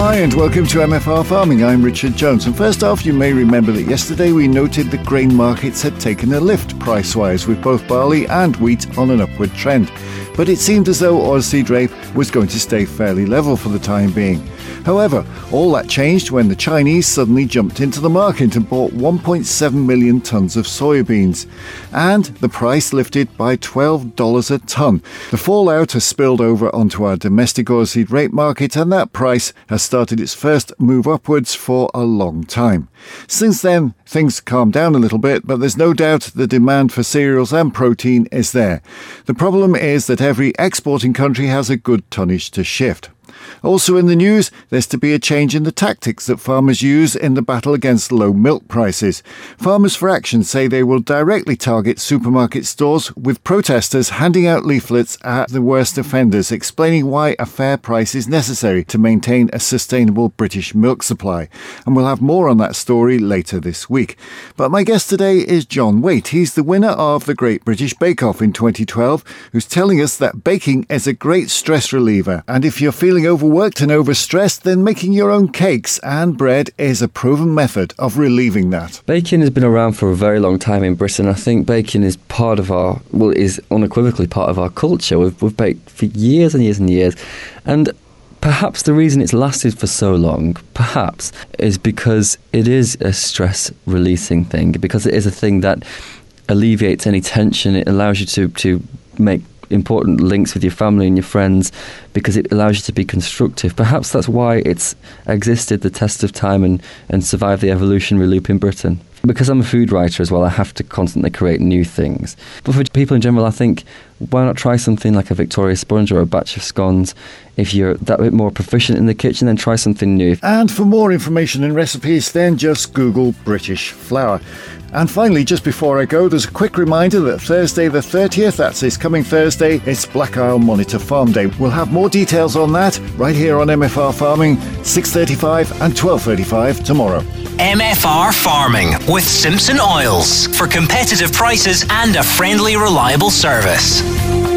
Hi, and welcome to MFR Farming. I'm Richard Jones. And first off, you may remember that yesterday we noted the grain markets had taken a lift price wise, with both barley and wheat on an upward trend. But it seemed as though oilseed rape was going to stay fairly level for the time being. However, all that changed when the Chinese suddenly jumped into the market and bought 1.7 million tonnes of soybeans. And the price lifted by $12 a tonne. The fallout has spilled over onto our domestic oilseed rape market, and that price has started its first move upwards for a long time. Since then, things calmed down a little bit, but there's no doubt the demand for cereals and protein is there. The problem is that every exporting country has a good tonnage to shift. Also in the news, there's to be a change in the tactics that farmers use in the battle against low milk prices. Farmers for Action say they will directly target supermarket stores with protesters handing out leaflets at the worst offenders, explaining why a fair price is necessary to maintain a sustainable British milk supply. And we'll have more on that story later this week. But my guest today is John Whaite. He's the winner of the Great British Bake Off in 2012, who's telling us that baking is a great stress reliever. And if you're feeling overworked and overstressed, then making your own cakes and bread is a proven method of relieving that. Baking has been around for a very long time in Britain. I think baking is part of our, well, is unequivocally part of our culture. We've, we've baked for years and years and years. And perhaps the reason it's lasted for so long, perhaps, is because it is a stress releasing thing, because it is a thing that alleviates any tension. It allows you to, to make important links with your family and your friends because it allows you to be constructive. Perhaps that's why it's existed the test of time and, and survived the evolutionary loop in Britain. Because I'm a food writer as well, I have to constantly create new things. But for people in general, I think why not try something like a Victoria sponge or a batch of scones? If you're that bit more proficient in the kitchen, then try something new. And for more information and recipes, then just Google British flour. And finally, just before I go, there's a quick reminder that Thursday the 30th, that's this coming Thursday, it's Black Isle Monitor Farm Day. We'll have more details on that right here on MFR Farming, 6.35 and 12.35 tomorrow. MFR Farming with Simpson Oils for competitive prices and a friendly, reliable service you.